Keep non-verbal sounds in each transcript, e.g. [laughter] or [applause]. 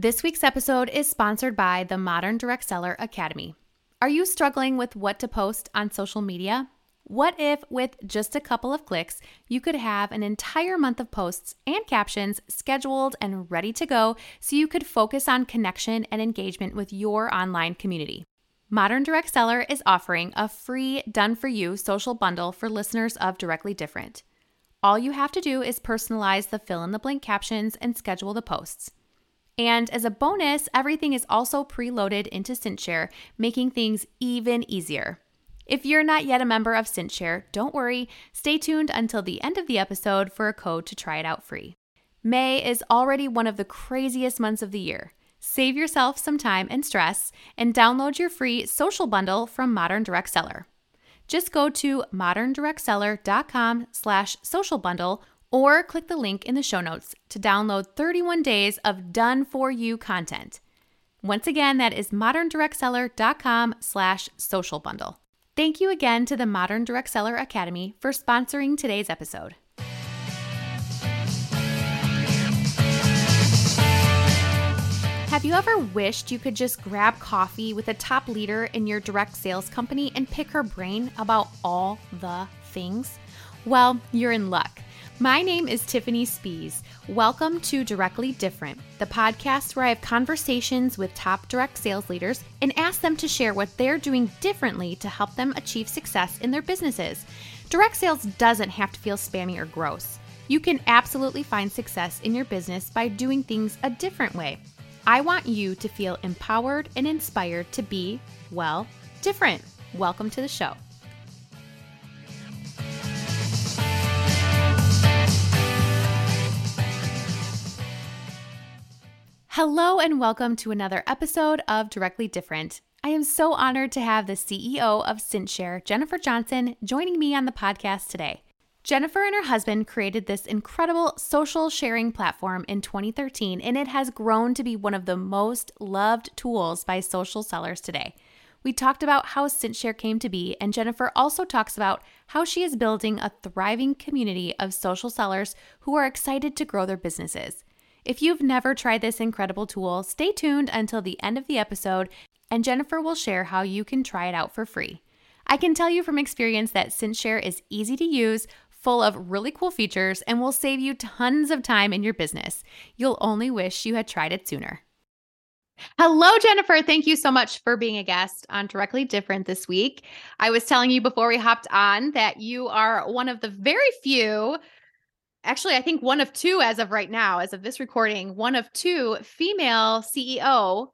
This week's episode is sponsored by the Modern Direct Seller Academy. Are you struggling with what to post on social media? What if, with just a couple of clicks, you could have an entire month of posts and captions scheduled and ready to go so you could focus on connection and engagement with your online community? Modern Direct Seller is offering a free done for you social bundle for listeners of Directly Different. All you have to do is personalize the fill in the blank captions and schedule the posts. And as a bonus, everything is also preloaded into CinchShare, making things even easier. If you're not yet a member of CinchShare, don't worry. Stay tuned until the end of the episode for a code to try it out free. May is already one of the craziest months of the year. Save yourself some time and stress and download your free social bundle from Modern Direct Seller. Just go to moderndirectseller.com slash social bundle or click the link in the show notes to download 31 days of done for you content. Once again, that is moderndirectseller.com slash social bundle. Thank you again to the Modern Direct Seller Academy for sponsoring today's episode. Have you ever wished you could just grab coffee with a top leader in your direct sales company and pick her brain about all the things? Well, you're in luck. My name is Tiffany Spees. Welcome to Directly Different, the podcast where I have conversations with top direct sales leaders and ask them to share what they're doing differently to help them achieve success in their businesses. Direct sales doesn't have to feel spammy or gross. You can absolutely find success in your business by doing things a different way. I want you to feel empowered and inspired to be, well, different. Welcome to the show. Hello, and welcome to another episode of Directly Different. I am so honored to have the CEO of CinchShare, Jennifer Johnson, joining me on the podcast today. Jennifer and her husband created this incredible social sharing platform in 2013, and it has grown to be one of the most loved tools by social sellers today. We talked about how CinchShare came to be, and Jennifer also talks about how she is building a thriving community of social sellers who are excited to grow their businesses. If you've never tried this incredible tool, stay tuned until the end of the episode, and Jennifer will share how you can try it out for free. I can tell you from experience that CinchShare is easy to use, full of really cool features, and will save you tons of time in your business. You'll only wish you had tried it sooner. Hello, Jennifer. Thank you so much for being a guest on Directly Different this week. I was telling you before we hopped on that you are one of the very few actually, I think one of two as of right now, as of this recording, one of two female CEO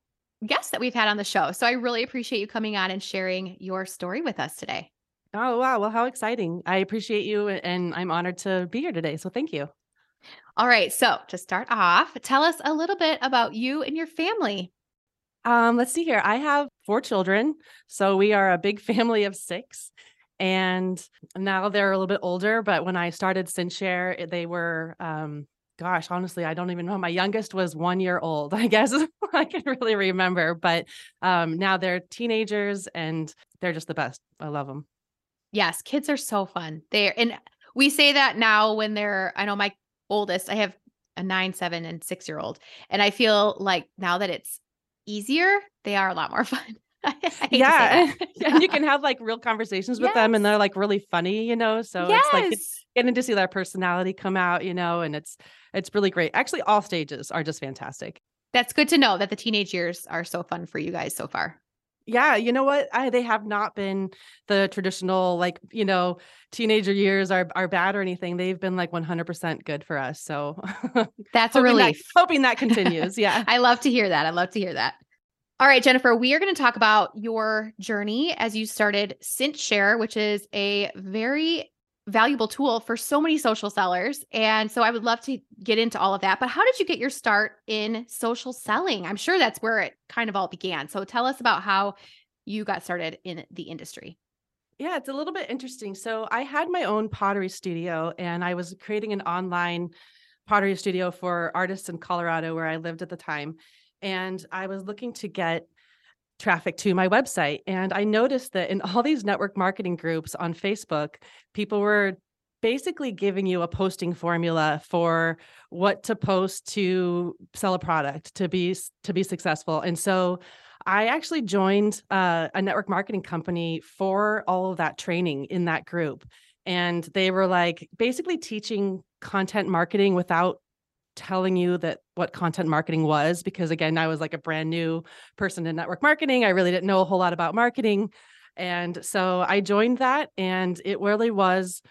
guests that we've had on the show. So I really appreciate you coming on and sharing your story with us today. Oh, wow. Well, how exciting. I appreciate you and I'm honored to be here today. So thank you. All right. So to start off, tell us a little bit about you and your family. Um, let's see here. I have four children. So we are a big [laughs] family of six and now they're a little bit older but when i started CinchShare they were um gosh honestly i don't even know my youngest was one year old [laughs] i guess [laughs] i can really remember but um now they're teenagers and they're just the best i love them yes kids are so fun they're and we say that now when they're i know my oldest i have a nine seven and six year old and i feel like now that it's easier they are a lot more [laughs] fun yeah. [laughs] and you can [laughs] have like real conversations with yes. them and they're like really funny, you know. So yes. it's like it's getting to see their personality come out, you know, and it's it's really great. Actually, all stages are just fantastic. That's good to know that the teenage years are so fun for you guys so far. Yeah, you know what? I, they have not been the traditional like, you know, teenager years are are bad or anything. They've been like 100% good for us. So That's a relief. [laughs] That, hoping that continues. Yeah. I love to hear that. I love to hear that. All right, Jennifer, we are going to talk about your journey as you started CinchShare, which is a very valuable tool for so many social sellers. And so I would love to get into all of that. But how did you get your start in social selling? I'm sure that's where it kind of all began. So tell us about how you got started in the industry. Yeah, it's a little bit interesting. So I had my own pottery studio and I was creating an online pottery studio for artists in Colorado where I lived at the time and I was looking to get traffic to my website. And I noticed that in all these network marketing groups on Facebook, people were basically giving you a posting formula for what to post to sell a product to be to be successful. And so I actually joined uh, a network marketing company for all of that training in that group. And they were like basically teaching content marketing without telling you that what content marketing was because again I was like a brand new person in network marketing I really didn't know a whole lot about marketing and so I joined that and it really was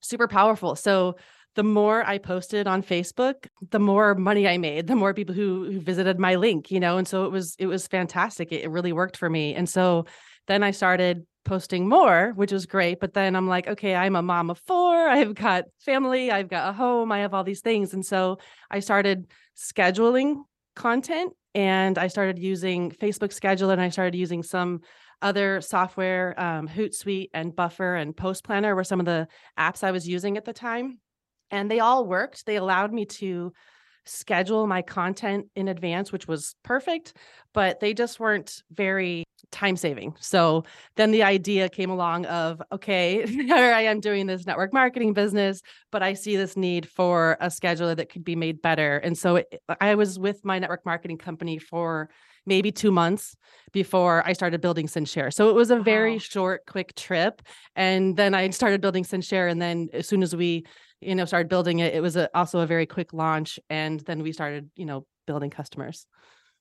super powerful so the more I posted on Facebook, the more money I made, the more people who, who visited my link, you know, and so it was it was fantastic. It, it really worked for me. And so then I started posting more, which was great. But then I'm like, okay, I'm a mom of four. [laughs] I've got family, I've got a home, I have all these things. And so I started scheduling content and I started using Facebook Schedule and I started using some other software, um, Hootsuite and Buffer and Post Planner were some of the apps I was using at the time and they all worked. They allowed me to schedule my content in advance, which was perfect, but they just weren't very time saving. So then the idea came along of okay, [laughs] here I am doing this network marketing business, but I see this need for a scheduler that could be made better. And so it, I was with my network marketing company for maybe two months before I started building CinchShare. So it was a very wow. short, quick trip. And then I started building CinchShare. And then as soon as we you know started building it it was a, also a very quick launch and then we started you know building customers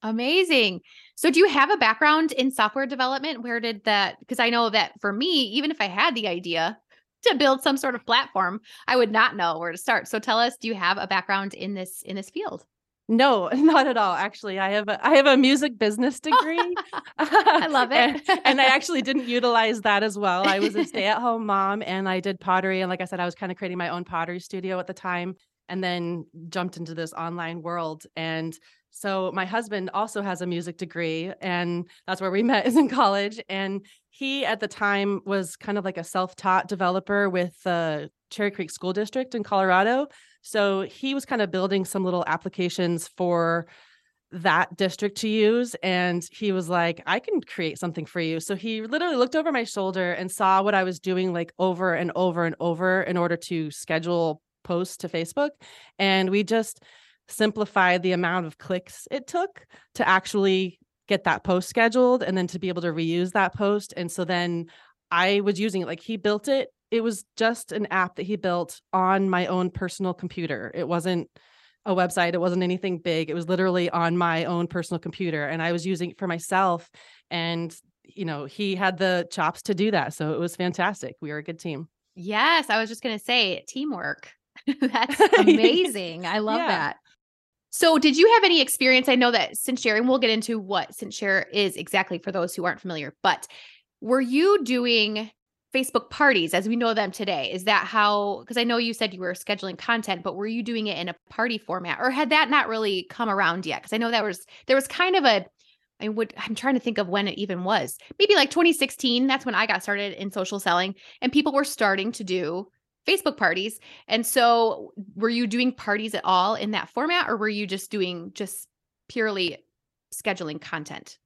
amazing so do you have a background in software development where did that because i know that for me even if i had the idea to build some sort of platform i would not know where to start so tell us do you have a background in this in this field no, [laughs] not at all. Actually, I have a I have a music business degree. [laughs] I love [laughs] it. and, and, I actually didn't utilize that as well. I was a stay-at-home mom and I did pottery and like I said I was kind of creating my own pottery studio at the time and then jumped into this online world and so my husband also has a music degree and that's where we [laughs] met is in college and he at the time was kind of like a self-taught developer with the Cherry Creek School District in Colorado. So he was kind of building some little applications for that district to use and he was like I can create something for you. So he literally looked over my shoulder and saw what I was doing like over and over and over in order to schedule posts to Facebook and we just simplified the amount of clicks it took to actually get that post scheduled and then to be able to reuse that post. And so then I was using it like he built it. It was just an app that he built on my own personal computer. It wasn't a website, it wasn't anything big. It was literally on my own personal computer and I was using it for myself and you know, he had the chops to do that. So it was fantastic. We were a good team. Yes, I was just going to say teamwork. [laughs] That's [laughs] amazing. I love yeah. that. So, did you have any experience? I know that CinchShare, we'll get into what CinchShare is exactly for those who aren't familiar, but were you doing Facebook parties as we know them today? Is that how, because I know you said you were scheduling content, but were you doing it in a party format or had that not really come around yet? Because I know that was, there was kind of a, I would, I'm trying to think of when it even was. Maybe like 2016. That's when I got started in social selling and people were starting to do Facebook parties. And so were you doing parties at all in that format or were you just doing just purely scheduling content?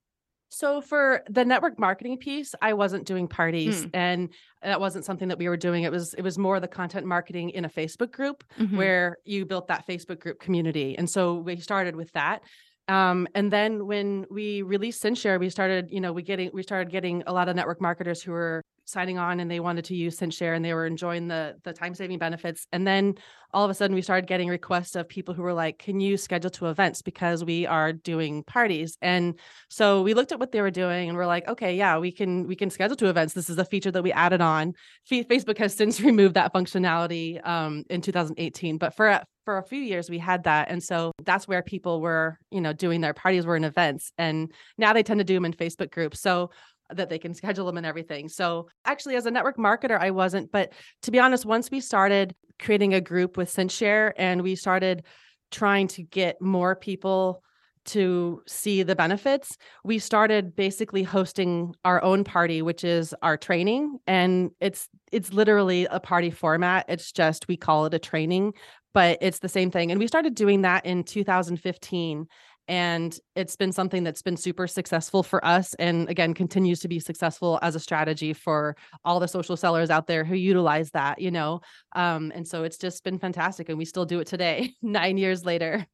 So for the network marketing piece, I wasn't doing parties mm. and that wasn't something that we were doing. It was it was more the content marketing in a Facebook group mm-hmm. where you built that Facebook group community. And so we started with that. Um, and then when we released CinchShare, we started, you know, we getting we started getting a lot of network marketers who were signing on and they wanted to use CinchShare and they were enjoying the the time saving benefits. And then all of a sudden we started getting requests of people who were like, "Can you schedule to events because we are doing parties?" And so we looked at what they were doing and we're like, "Okay, yeah, we can we can schedule to events. This is a feature that we added on. Facebook has since [laughs] removed that functionality um, in 2018, but for for a few years we had that and so that's where people were you know doing their parties were in events and now they tend to do them in facebook groups so that they can schedule them and everything. So actually as a network marketer I wasn't, but to be honest once we started creating a group with CinchShare and we started trying to get more people to see the benefits, we started basically hosting our own party, which is our training. And it's it's literally a party format. It's just we call it a training, but it's the same thing. And we started doing that in 2015. And it's been something that's been super successful for us. And again, continues to be successful as a strategy for all the social sellers out there who utilize that, you know? Um, and so it's just been fantastic. And we still do it today, [laughs] nine years later.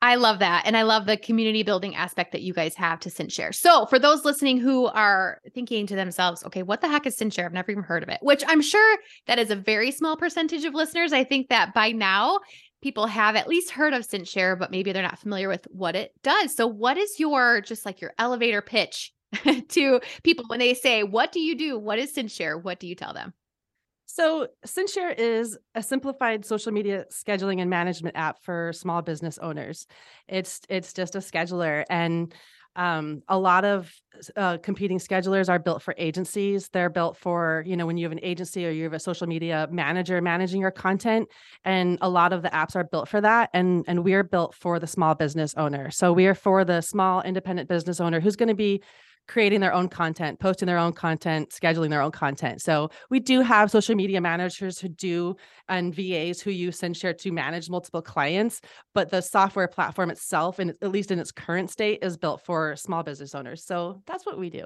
I love that. And I love the community building aspect that you guys have to CinchShare. So, for those listening who are thinking to themselves, okay, what the heck is CinchShare? I've never even heard of it, which I'm sure that is a very small percentage of listeners. I think that by now, people have at least heard of CinchShare, but maybe they're not familiar with what it does. So, what is your just like your elevator pitch [laughs] to people when they say, What do you do? What is CinchShare? What do you tell them? So, CinchShare is a simplified social media scheduling and management app for small business owners. It's it's just a scheduler, and um, a lot of uh, competing schedulers are built for agencies. They're built for you know when you have an agency or you have a social media manager managing your content, and a lot of the apps are built for that. And and we are built for the small business owner. So we are for the small independent business owner who's going to be creating their own content, posting their own content, scheduling their own content. So we do have social media managers who do and VAs who use CinchShare to manage multiple clients, but the software platform itself, and at least in its current state, is built for small business owners. So that's what we do.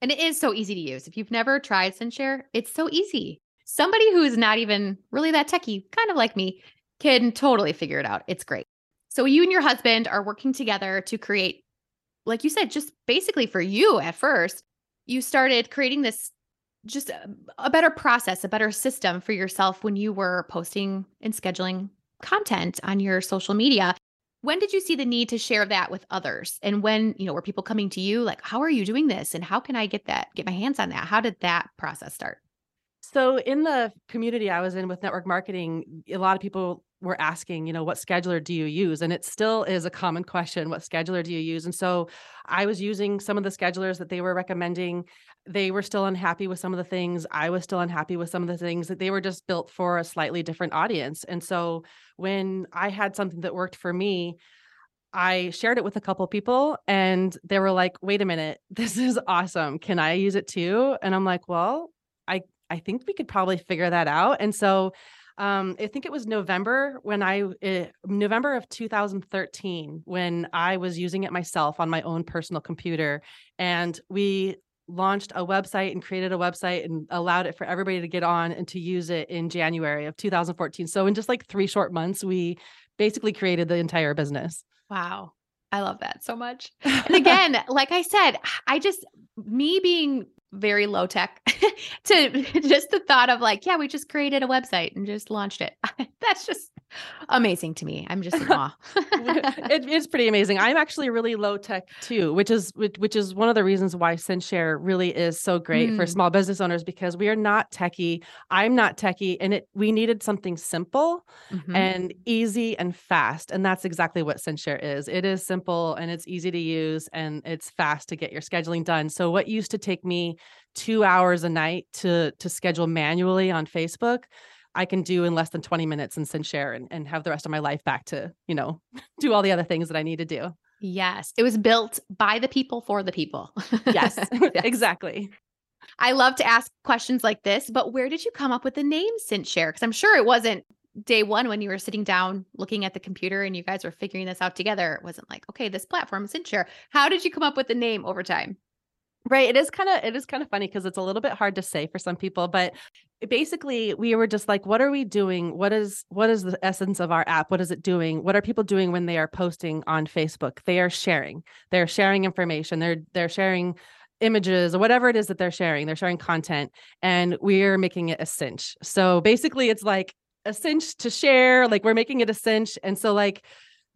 And it is so easy to use. If you've never tried CinchShare, it's so easy. Somebody who is not even really that techie, kind of like me, can totally figure it out. It's great. So you and your husband are working together to create like you said, just basically for you at first, you started creating this just a, a, better process, a better system for yourself when you were posting and scheduling content on your social media. When did you see the need to share that with others? And when, you know, were people coming to you like, how are you doing this? And how can I get that, get my hands on that? How did that process start? So in the community I was in with network marketing, a lot of people were asking, you know, what scheduler do you use? And it still is a common question, what scheduler do you use? And so I was using some of the schedulers that they were recommending. They were still unhappy with some of the things. I was still unhappy with some of the things that they were just built for a slightly different audience. And so when I had something that worked for me, I shared it with a couple people and they were like, "Wait a minute, [laughs] this is awesome. Can I use it too?" And I'm like, "Well, I I think we could probably figure that out." And so um, I think it was November when I, uh, November of 2013, when I was using it myself on my own personal computer. And we launched a website and created a website and allowed it for everybody to get on and to use it in January of 2014. So in just like three short months, we basically created the entire business. Wow. I love that so much. And [laughs] again, like I said, I just, me being very low tech [laughs] to [laughs] just the thought of like, yeah, we just created a website and just launched it. [laughs] That's just amazing to me. I'm just in awe. it is pretty amazing. I'm actually really low tech too, which is which, is one of the reasons why CinchShare really is so great mm. for small business owners because we are not techie. I'm not techie, and it we needed something simple mm-hmm. and easy and fast, and that's exactly what CinchShare is. It is simple and it's easy to use and it's fast to get your scheduling done. So what used to take me two hours a night to to schedule manually on Facebook I can do in less than 20 minutes and CinchShare and, and have the rest of my life back to, you know, [laughs] do all the other things that I need to do. Yes. It was built by the people for the people. yes, [laughs] yes, [laughs] exactly. I love to ask questions like this, but where did you come up with the name CinchShare? Because I'm sure it wasn't day one when you were sitting down looking at the computer and you guys were figuring this out together. It wasn't like, okay, this platform is CinchShare. How did you come up with the name over time? Right. It is kind of it is kind of funny because it's a little bit hard to say for some people, but basically we were just like, what are we doing? What is what is the essence of our app? What is it doing? What are people doing when they are posting on Facebook? They are sharing. They're sharing information. They're they're sharing images or whatever it is that they're sharing. They're sharing content and we're making it a cinch. So basically it's like a cinch to share, like we're making it a cinch. And so like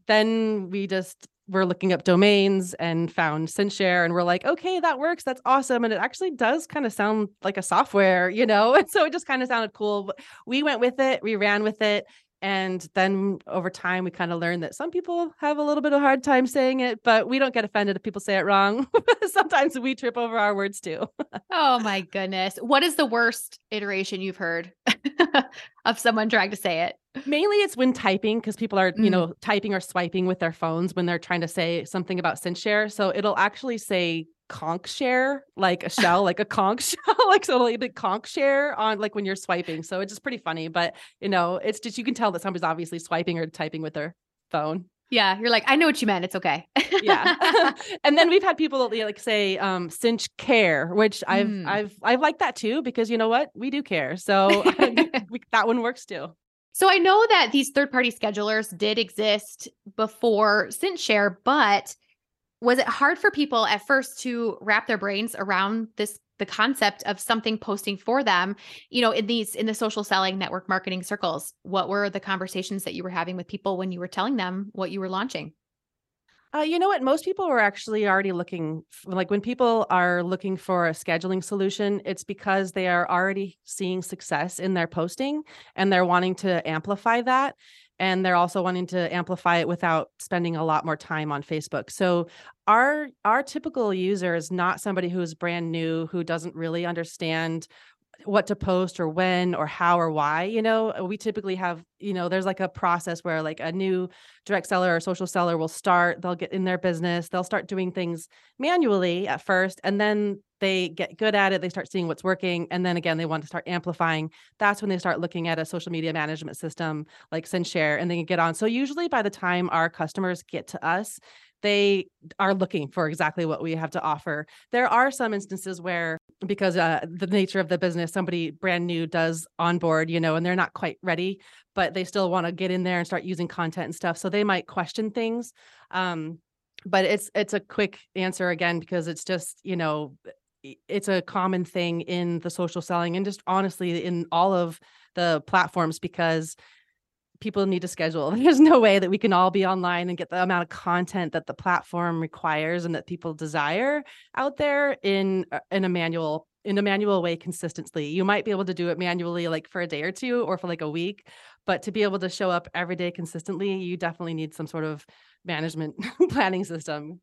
then we just we're looking up domains and found CinchShare and we're like, okay, that works. That's awesome. And it actually does kind of sound like a software, you know? [laughs] And so it just kind of sounded cool. We went with it, we ran with it. And then over time, we kind of learned that some people have a little bit of a hard time saying it, but we don't get offended if people say it wrong. [laughs] Sometimes we trip over our words too. oh [laughs] my goodness. What is the worst iteration you've heard [laughs] of someone trying to say it? Mainly it's when typing because people are, mm. you know, typing or swiping with their phones when they're trying to say something about CinchShare. So it'll actually say conch share, like a shell, like a conch [laughs] shell, like so like a big conch share on like when you're swiping. So it's just pretty funny. But you know, it's just you can tell that somebody's obviously swiping or typing with their phone. Yeah, you're like, I know what you meant. It's okay. yeah. [laughs] [laughs] and then we've had people like say um cinch care, which I've mm. I've I've liked that too because you know what? We do care. So we, that one works too. So I know that these third-party schedulers did exist before cinch share, but was it hard for people at first to wrap their brains around this the concept of something posting for them? You know in these in the social selling network marketing circles what were the conversations that you were having with people when you were telling them what you were launching? Uh, you know what? Most people were actually already looking, like when people are looking for a scheduling solution, it's because they are already seeing success in their posting and they're wanting to amplify that and they're also wanting to amplify it without spending a lot more time on Facebook. So our our typical user is not somebody who is brand new who doesn't really understand what to post or when or how or why you know uh, we typically have you know there's like a process where like a new direct seller or social seller will start they'll get in their business they'll start doing things manually at first and then they get good at it they start seeing what's working and then again they want to start amplifying. That's when they start looking at a social media management system like cinchshare and they can get on. So usually by the time our customers get to us they are looking for exactly what we have to offer. There are some instances where, because uh, the nature of the business, somebody brand new does onboard, you know, and they're not quite ready, but they still want to get in there and start using content and stuff. So they might question things. Um, but it's it's a quick answer again because it's just you know it's a common thing in the social selling and just honestly in all of the platforms because people need to schedule. [laughs] There's no way that we can all be online and get the amount of content that the platform requires and that people desire out there in uh, in a manual in a manual way consistently. You might be able to do it manually like for a day or two or for like a week, but to be able to show up every day consistently, you definitely need some sort of management [laughs] planning system.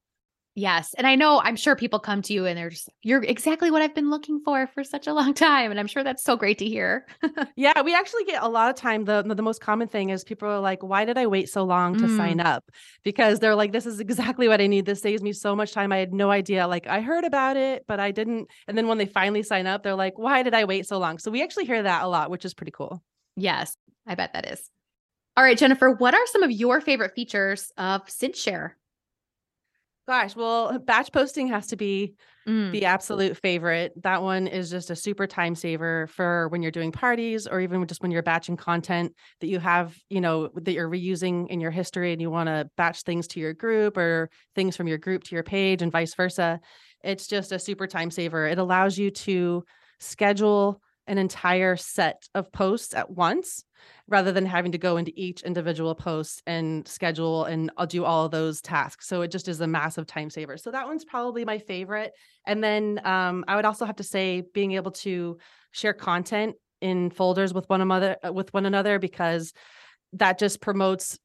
Yes. And I know, I'm sure people come to you and they're just, you're exactly what I've been looking for for such a long time. And I'm sure that's so great to hear. [laughs] yeah. We actually get a lot of time. The, the most common thing is people are like, why did I wait so long to mm. sign up? Because they're like, this is exactly what I need. This saves me so much time. I had no idea. Like, I heard about it, but I didn't. And then when they finally sign up, they're like, why did I wait so long? So we actually hear that a lot, which is pretty cool. Yes. I bet that is. All right, Jennifer, what are some of your favorite features of CinchShare? Gosh, well, batch posting has to be mm. the absolute favorite. That one is just a super time saver for when you're doing parties or even just when you're batching content that you have, you know, that you're reusing in your history and you want to batch things to your group or things from your group to your page and vice versa. It's just a super time saver. It allows you to schedule an entire set of posts at once rather than having to go into each individual post and schedule and I'll do all of those tasks. So it just is a massive time saver. So that one's probably my favorite. And then um, I would also have to say being able to share content in folders with one another with one another because that just promotes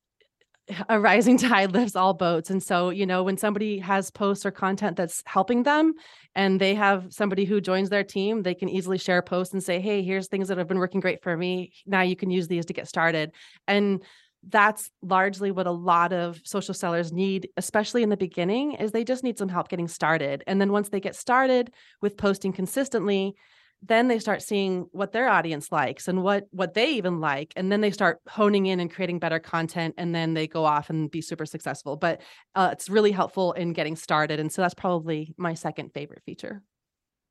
a rising [laughs] tide lifts all boats. And so, you know, when somebody has posts or content that's helping them and they have somebody who joins their team, they can easily share a post and say, Hey, here's things that have been working great for me. Now you can use these to get started. And that's largely what a lot of social sellers need especially in the beginning is they just need some help getting started and then once they get started with posting consistently then they start seeing what their audience likes and what what they even like and then they start honing in and creating better content and then they go off and be super successful. But uh, it's really helpful in getting started and so that's probably my second favorite feature.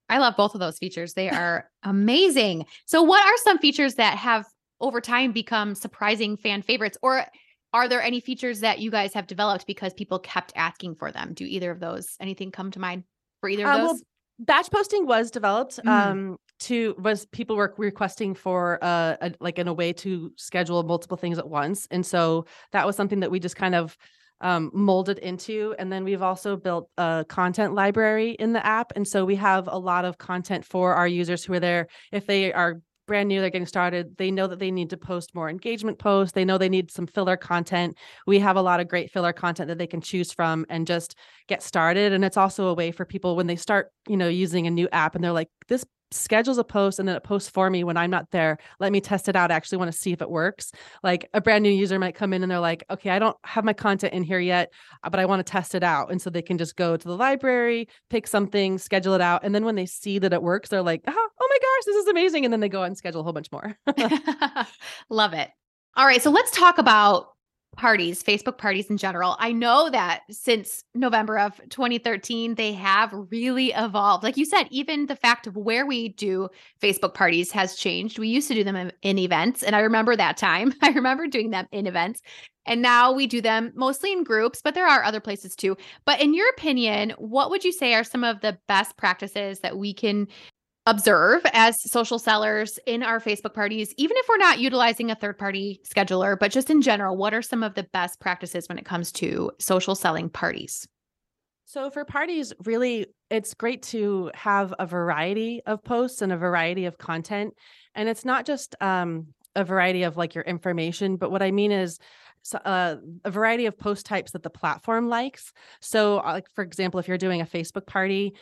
I love both of those features. They are amazing. So what are some features that have over time become surprising fan favorites or are there any features that you guys have developed because people kept asking for them? Do either of those anything come to mind for either of those well, batch posting was developed mm. um to was people were requesting for uh a, like in a way to schedule multiple things at once. And so that was something that we just kind of um, molded into. And then we've also built a content library in the app. And so we have a lot of content for our users who are there. If they are brand new, they're getting started, they know that they need to post more engagement posts. They know they need some filler content. We have a lot of great filler content that they can choose from and just get started. And it's also a way for people when they start, you know, using a new app and they're like, this schedules a post and then it posts for me when I'm not there. Let me test it out. I actually want to see if it works. Like a brand new user might come in and they're like, okay, I don't have my content in here yet, uh, but I want to test it out. And so they can just go to the library, pick something, schedule it out. And then when they see that it works, they're like, oh, oh my gosh, this is amazing. And then they go and schedule a whole bunch more. [laughs] [laughs] Love it. All right. So let's talk about parties, Facebook parties in general. I know that since November of 2013, they have really evolved. Like you said, even the fact of where we do Facebook parties has changed. We used to do them in, events, and I remember that time. [laughs] I remember doing them in events. And now we do them mostly in groups, but there are other places too. But in your opinion, what would you say are some of the best practices that we can observe as social sellers in our Facebook parties, even if we're not utilizing a third party scheduler, but just in general, what are some of the best practices when it comes to social selling parties? So, for parties, really, it's great to have a variety of posts and a variety of content. And it's not just um, a variety of like your information, but what I mean is uh, a variety of post types that the platform likes. So, uh, like for example, if you're doing a Facebook party,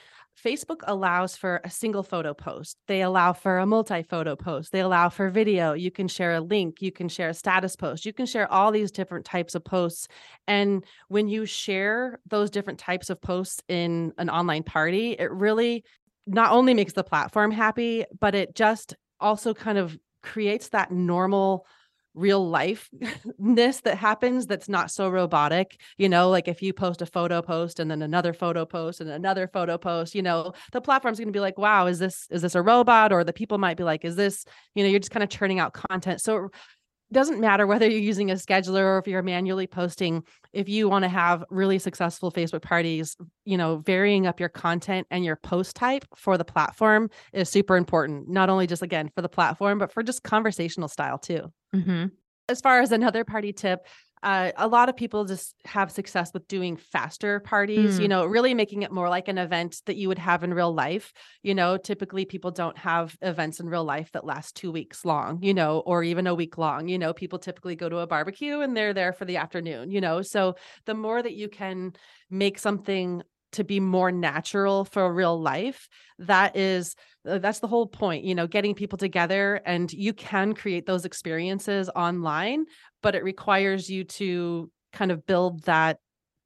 Facebook allows for a single photo post. They allow for a multi photo post. They allow for video. You can share a link. You can share a status post. You can share all these different types of posts. And when you share those different types of posts in an online party, it really not only makes the platform happy, but it just also kind of creates that normal real life ness that happens that's not so robotic you know like if you post a photo post and then another photo post and another photo post you know the platform's going to be like wow is this is this a robot? Or the people might be like is this you know you're just kind of churning out content. So doesn't matter whether you're using a scheduler or if you're manually posting if you want to have really successful facebook parties you know varying up your content and your post type for the platform is super important not only just again for the platform but for just conversational style too mm-hmm. as far as another party tip uh, a lot of people just have success with doing faster parties, mm. you know, really making it more like an event that you would have in real life. You know, typically people don't have events in real life that last two weeks long, you know, or even a week long. You know, people typically go to a barbecue and they're there for the afternoon, you know. So the more that you can make something to be more natural for real life that is uh, that's the whole point you know getting people together and you can create those experiences online but it requires you to kind of build that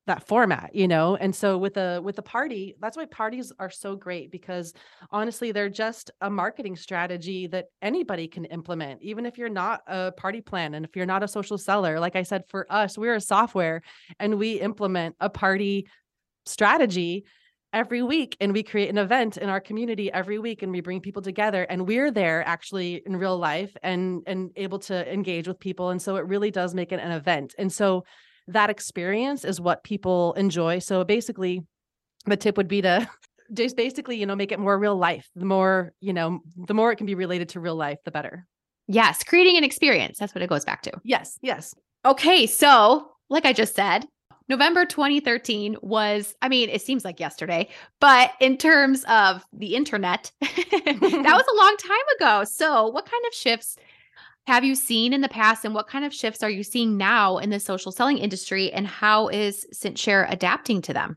that format you know? And so with a with a party that's why parties are so great because honestly they're just a marketing strategy that anybody can implement even if you're not a party plan and if you're not a social seller. Like i said for us we're a software and we implement a party strategy every week and we create an event in our community every week and we bring people together and we're there actually in real life and and able to engage with people and so it really does make it an event and so that experience is what people enjoy so basically the tip would be to [laughs] just basically you know make it more real life the more you know the more it can be related to real life the better. Yes creating an experience that's what it goes back to. Yes yes. Okay so like i just said November 2013 was, I mean, it seems like yesterday, but in terms of the internet, [laughs] that was a long time ago. So, what kind of shifts have you seen in the past, and what kind of shifts are you seeing now in the social selling industry, and how is CinchShare adapting to them?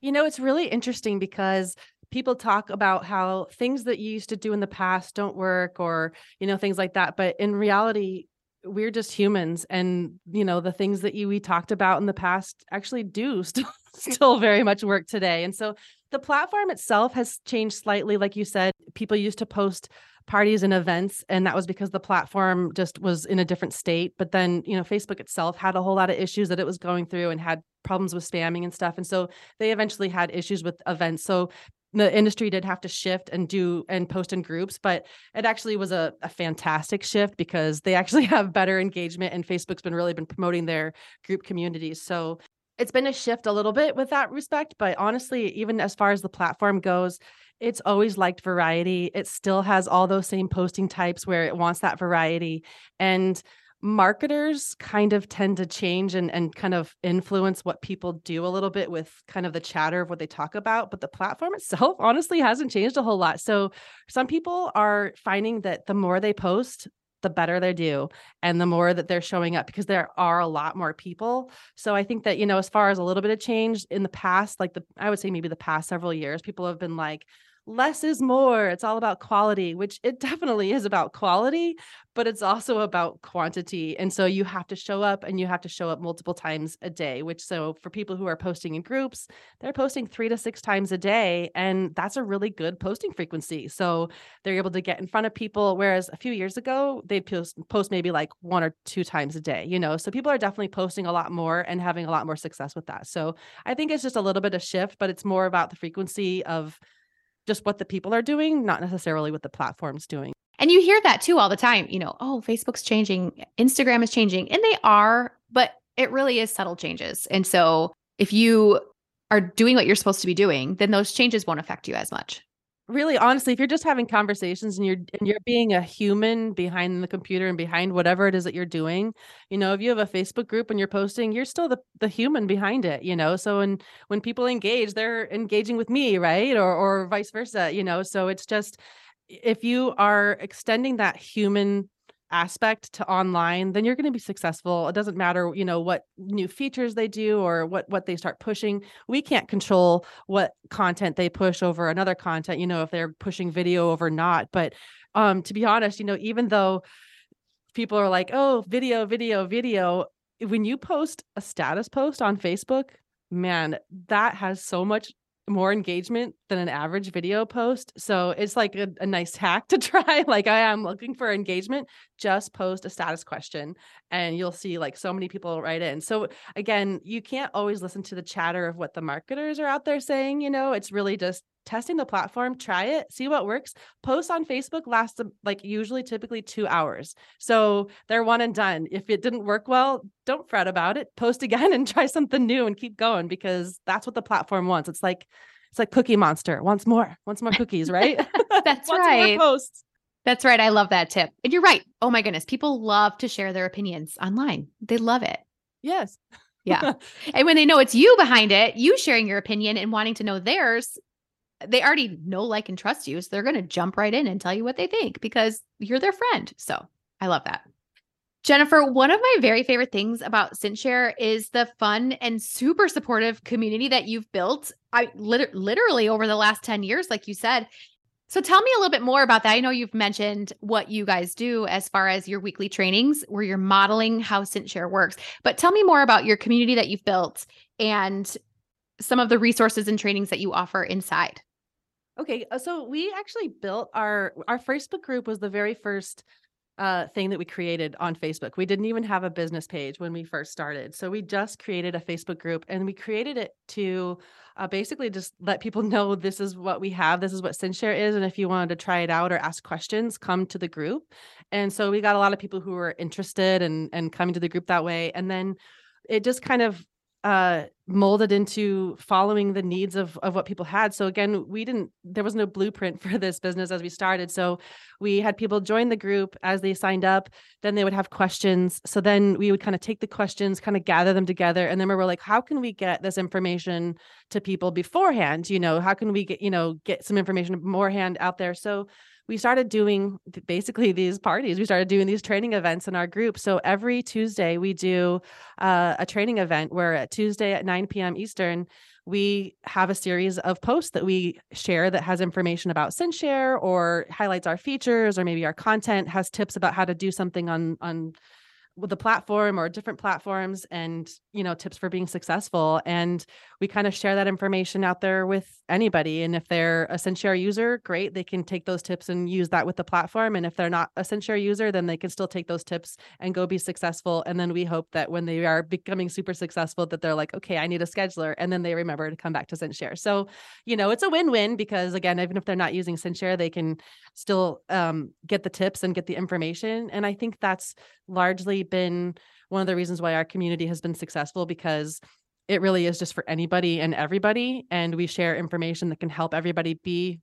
You know, it's really interesting because people talk about how things that you used to do in the past don't work or you know things like that but in reality we're just humans and you know the things that you we talked about in the past actually do [laughs] still still very much work today and so the platform itself has changed slightly like you said people used to post parties and events and that was because the platform just was in a different state but then you know facebook itself had a whole lot of issues that it was going through and had problems with spamming and stuff and so they eventually had issues with events so the industry did have to shift and do and post in groups, but it actually was a, a fantastic shift because they actually [laughs] have better engagement and Facebook's been really been promoting their group communities. So it's been a shift a little bit with that respect, but honestly, even as far as the platform goes, it's always liked variety. It still has all those same posting types where it wants that variety. And marketers kind of tend to change and, and kind of influence what people do a little bit with kind of the chatter of what they talk about but the platform [laughs] itself honestly hasn't changed a whole lot. So some people are finding that the more they post the better they do and the more that they're showing up because there are a lot more people. So i think that you know as far as a little bit of change in the past like the i would say maybe the past several years people have been like less is more. It's all about quality, which it definitely is about quality, but it's also about quantity. And so you have to show up and you have to show up multiple times a day, which so for people who are posting in groups, they're posting three to six times a day. And that's a really good posting frequency. So they're able to get in front of people. Whereas a few years ago, they'd post, post maybe like one or two times a day, you know? So people are definitely posting a lot more and having a lot more success with that. So I think it's just a little bit of shift, but it's more about the frequency of just what the people are doing, not necessarily what the platform's doing. And you hear that too all the time, you know, oh, Facebook's changing, Instagram is changing, and they are, but it really is subtle changes. And so if you are doing what you're supposed to be doing, then those changes won't affect you as much really honestly if you're just having conversations and you're and you're being a human behind the computer and behind whatever it is that you're doing you know if you have a facebook group and you're posting you're still the the human behind it you know? So when when people engage they're engaging with me right? Or or vice versa you know? So it's just if you are extending that human aspect to online then you're going to be successful. It doesn't matter you know what new features they do or what what they start pushing. We can't control what content they push over another content you know if they're pushing video over not. But um to be honest you know even though people are like oh video video video when you post a status post on facebook man that has so much more engagement than an average video post. So it's like a, a, nice hack to [laughs] try. like I am looking for engagement, just post a status question and you'll see like so many people write in. So again, you can't always listen to the chatter of what the marketers are out there saying, you know, it's really just testing the platform, try it, see what works. Posts on Facebook last um, like usually typically 2 hours. So they're one and done. If it didn't work well, don't fret about it. Post again [laughs] and try something new and keep going because that's what the platform wants. It's like it's like Cookie Monster wants more, wants more cookies, right? [laughs] [laughs] that's right. posts. That's right. I love that tip. And you're right. Oh my goodness. People love to share their opinions online. They love it. Yes. yeah. And when they know it's you behind it, you sharing your opinion and wanting to know theirs, they already know, like, and trust you. So they're going to jump right in and tell you what they think because you're their friend. So I love that. Jennifer, one of my very favorite things about CinchShare is the fun and super supportive community that you've built. I lit- literally over the last 10 years, like you said. So tell me a little bit more about that. I know you've mentioned what you guys do as far as your weekly trainings where you're modeling how CinchShare works, but tell me more about your community that you've built and some of the resources and trainings that you offer inside. Okay, uh, so we actually built our our Facebook group was the very first uh, thing that we created on Facebook. We didn't even have a business page when we first started. So we just created a Facebook group and we created it to uh, basically just let people [laughs] know this is what we have, this is what CinchShare is. And if you wanted to try it out or ask questions, come to the group. And so we got a lot of people who were interested and, and coming to the group that way. And then it just kind of uh molded into following the needs of of what people had. So again we didn't there was no blueprint [laughs] for this business as we started. So we had people join the group as they signed up then they would have questions. So then we would kind of take the questions kind of gather them together and then we were like how can we get this information to people beforehand? You know how can we get you know get some information beforehand out there? So we started doing basically these parties. We started doing these training events in our group. So every Tuesday, we do uh, a training event where at Tuesday at 9 p.m. Eastern, we have a series of posts that we share that has information about CinchShare or highlights our features or maybe our content has tips about how to do something on on the platform or different platforms and you know tips for being successful and we kind of share that information out there with anybody and if they're a CinchShare user great they can take those tips and use that with the platform and if they're not a CinchShare user then they can still take those tips and go be successful and then we hope that when they are becoming super successful that they're like okay I need a scheduler and then they remember to come back to CinchShare so you know it's a win-win because again even if they're not using CinchShare they can still um, get the tips and get the information and I think that's largely been one of the reasons why our community has been successful because it really is just for anybody and everybody. And we share information that can help everybody be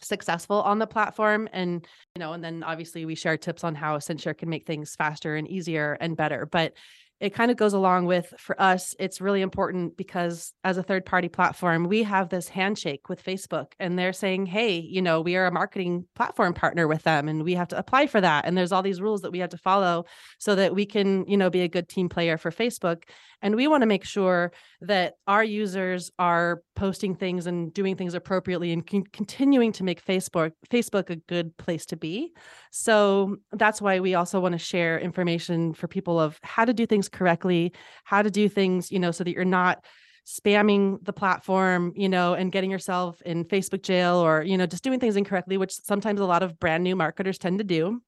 successful on the platform. And, you know, and then obviously we share tips on how CinchShare can make things faster and easier and better. But it kind of goes along with for us it's really important because as a third party platform we have this handshake with facebook and they're saying hey you know we are a marketing platform partner with them and we have to apply for that. And there's all these rules that we have to follow so that we can you know be a good team player for facebook And we want to make sure that our users are posting things and doing things appropriately and con- continuing to make Facebook Facebook a good place to be. So that's why we also want to share information for people of how to do things correctly, how to do things, you know, so that you're not spamming the platform, you know, and getting yourself in Facebook jail or, you know, just doing things incorrectly, which sometimes a lot of brand new marketers tend to do.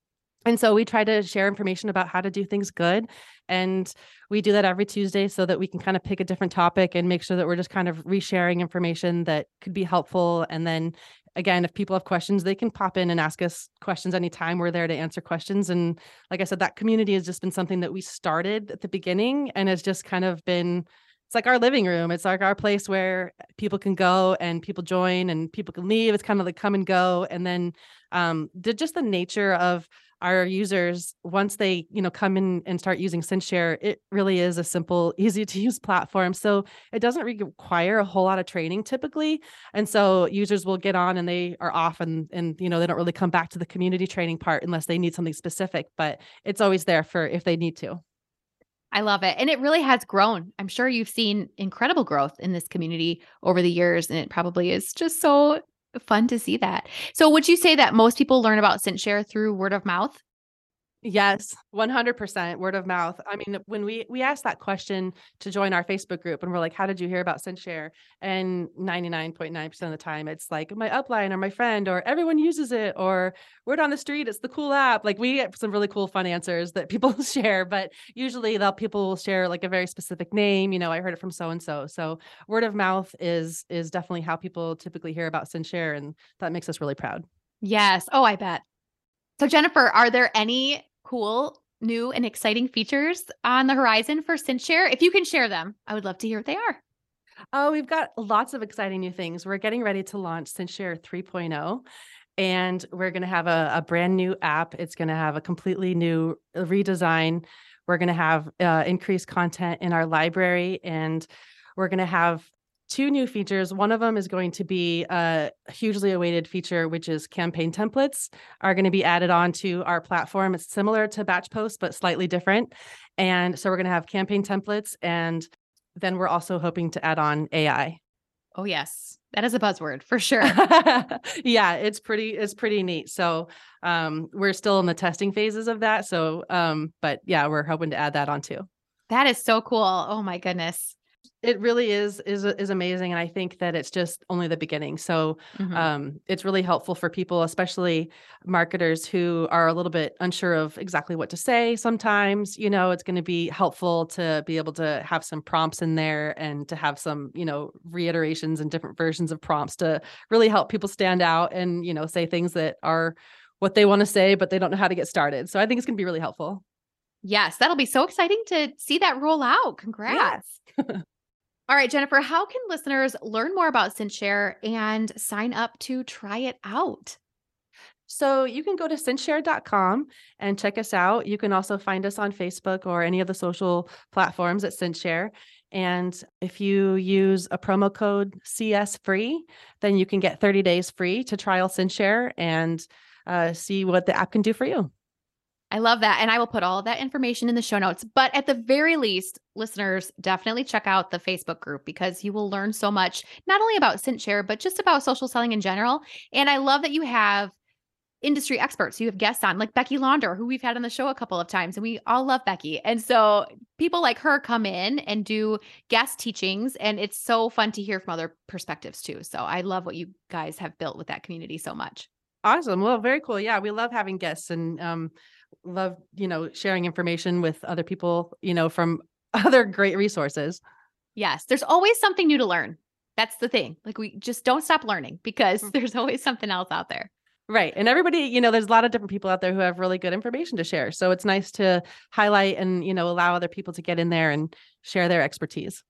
And so we try to share information about how to do things good. And we do that every Tuesday so that we can kind of pick a different topic and make sure that we're just kind of resharing information that could be helpful. And then again, if people have questions, they can pop in and ask us questions anytime. We're there to answer questions. And like I said, that community has just been something that we started at the beginning and has just kind of been it's like our living room. It's like our place where people can go and people join and people can leave. It's kind of like come and go. And then um, just the nature of our users once they you know come in and start using CinchShare, it really is a simple, [laughs] easy to use platform. So it doesn't require a whole lot of training typically, and so users will get on and they are off and and you know they don't really come back to the community training part unless they need something specific. But it's always there for if they need to. I love it. And it really has grown. I'm sure you've seen incredible growth in this community over the years. And it probably is just so fun to see that. So, would you say that most people learn about CinchShare through word of mouth? Yes, 100% word of mouth. I mean, when we we asked that question to join our Facebook group and we're like, how did you hear about CinchShare? And 99.9% of the time it's like my upline or my friend or everyone uses it or word on the street, it's the cool app. Like we get some really cool fun answers that people [laughs] share, but usually they'll people will share like a very specific name, you know, I heard it from so and so. So word of mouth is is definitely how people typically hear about CinchShare and that makes us really proud. Yes. Oh, I bet. So, Jennifer, are there any cool, new, and exciting features on the horizon for CinchShare? If you can share them, I would love to hear what they are. Oh, we've got lots of exciting new things. We're getting ready to launch CinchShare 3.0 and we're going to have a, a, brand new app. It's going to have a completely new uh, redesign. We're going to have uh, increased content in our library, and we're going to have two new features. One of them is going to be a hugely awaited feature, which is campaign templates are going to be added on to our platform. It's similar to batch posts, but slightly different. And so we're going to have campaign templates. And then we're also hoping to add on AI. Oh, yes. That is a buzzword for sure. [laughs] yeah, it's pretty, it's pretty neat. So um, we're still in the testing phases of that. So, um, but yeah, we're hoping to add that on too. That is so cool. Oh my goodness it really is is is amazing and i think that it's just only the beginning so mm-hmm. um, it's really helpful for people especially marketers who are a little bit unsure of exactly what to say sometimes you know it's going to be helpful to be able to have some prompts in there and to have some you know reiterations and different versions of prompts to really help people stand out and you know say things that are what they want to say but they don't know how to get started so i think it's going to be really helpful Yes, that'll be so exciting to see that roll out. Congrats. Yes. [laughs] All right, Jennifer, how can listeners learn more about CinchShare and sign up to try it out? So you can go to cinchshare.com and check us out. You can also find us on Facebook or any of the social platforms at CinchShare. And if you use a promo code CS free, then you can get 30 days free to trial CinchShare and uh, see what the app can do for you. I love that. And I will put all that information in the show notes. But at the very least, listeners, definitely check out the Facebook group because you will learn so much, not only about CinchShare, but just about social selling in general. And I love that you have industry experts. You have guests on, like Becky Launder, who we've had on the show a couple of times, and we all love Becky. And so people like her come in and do guest teachings, and it's so fun to hear from other perspectives too. So I love what you guys have built with that community so much. Awesome. Well, very cool. Yeah, we love having guests and um love, you know, sharing information with other people, you know, from [laughs] other great resources. Yes, there's always something new to learn. That's the thing. Like we just don't stop learning because mm. [laughs] there's always something else out there. Right. And everybody, you know, there's a lot of different people out there who have really good information to share. So it's nice to highlight and, you know, allow other people to get in there and share their expertise.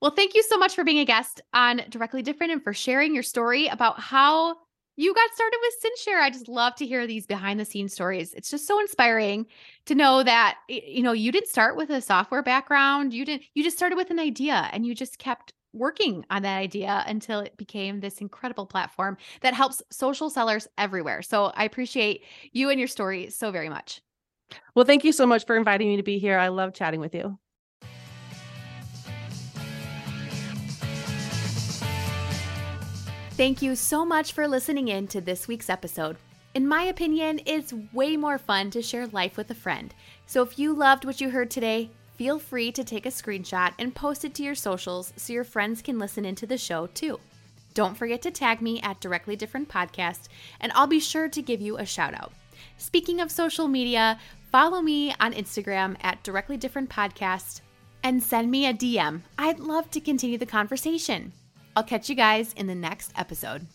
Well, thank you so much for being a guest on Directly Different and for sharing your story about how you got started with CinchShare. I just love to hear these behind the scenes stories. It's just so inspiring to know that you know you didn't start with a software background. You didn't you just started with an idea and you just kept working on that idea until it became this incredible platform that helps social sellers everywhere. So I appreciate you and your story so very much. Well, thank you so much for inviting me to be here. I love chatting with you. Thank you so much for listening in to this week's episode. In my opinion, it's way more fun to share life with a friend. So if you loved what you heard today, feel free to take a screenshot and post it to your socials so your friends can listen into the show too. Don't forget to tag me at Directly Different Podcast, and I'll be sure to give you a shout out. Speaking of social media, follow me on Instagram at Directly Different Podcast and send me a DM. I'd love to continue the conversation. I'll catch you guys in the next episode.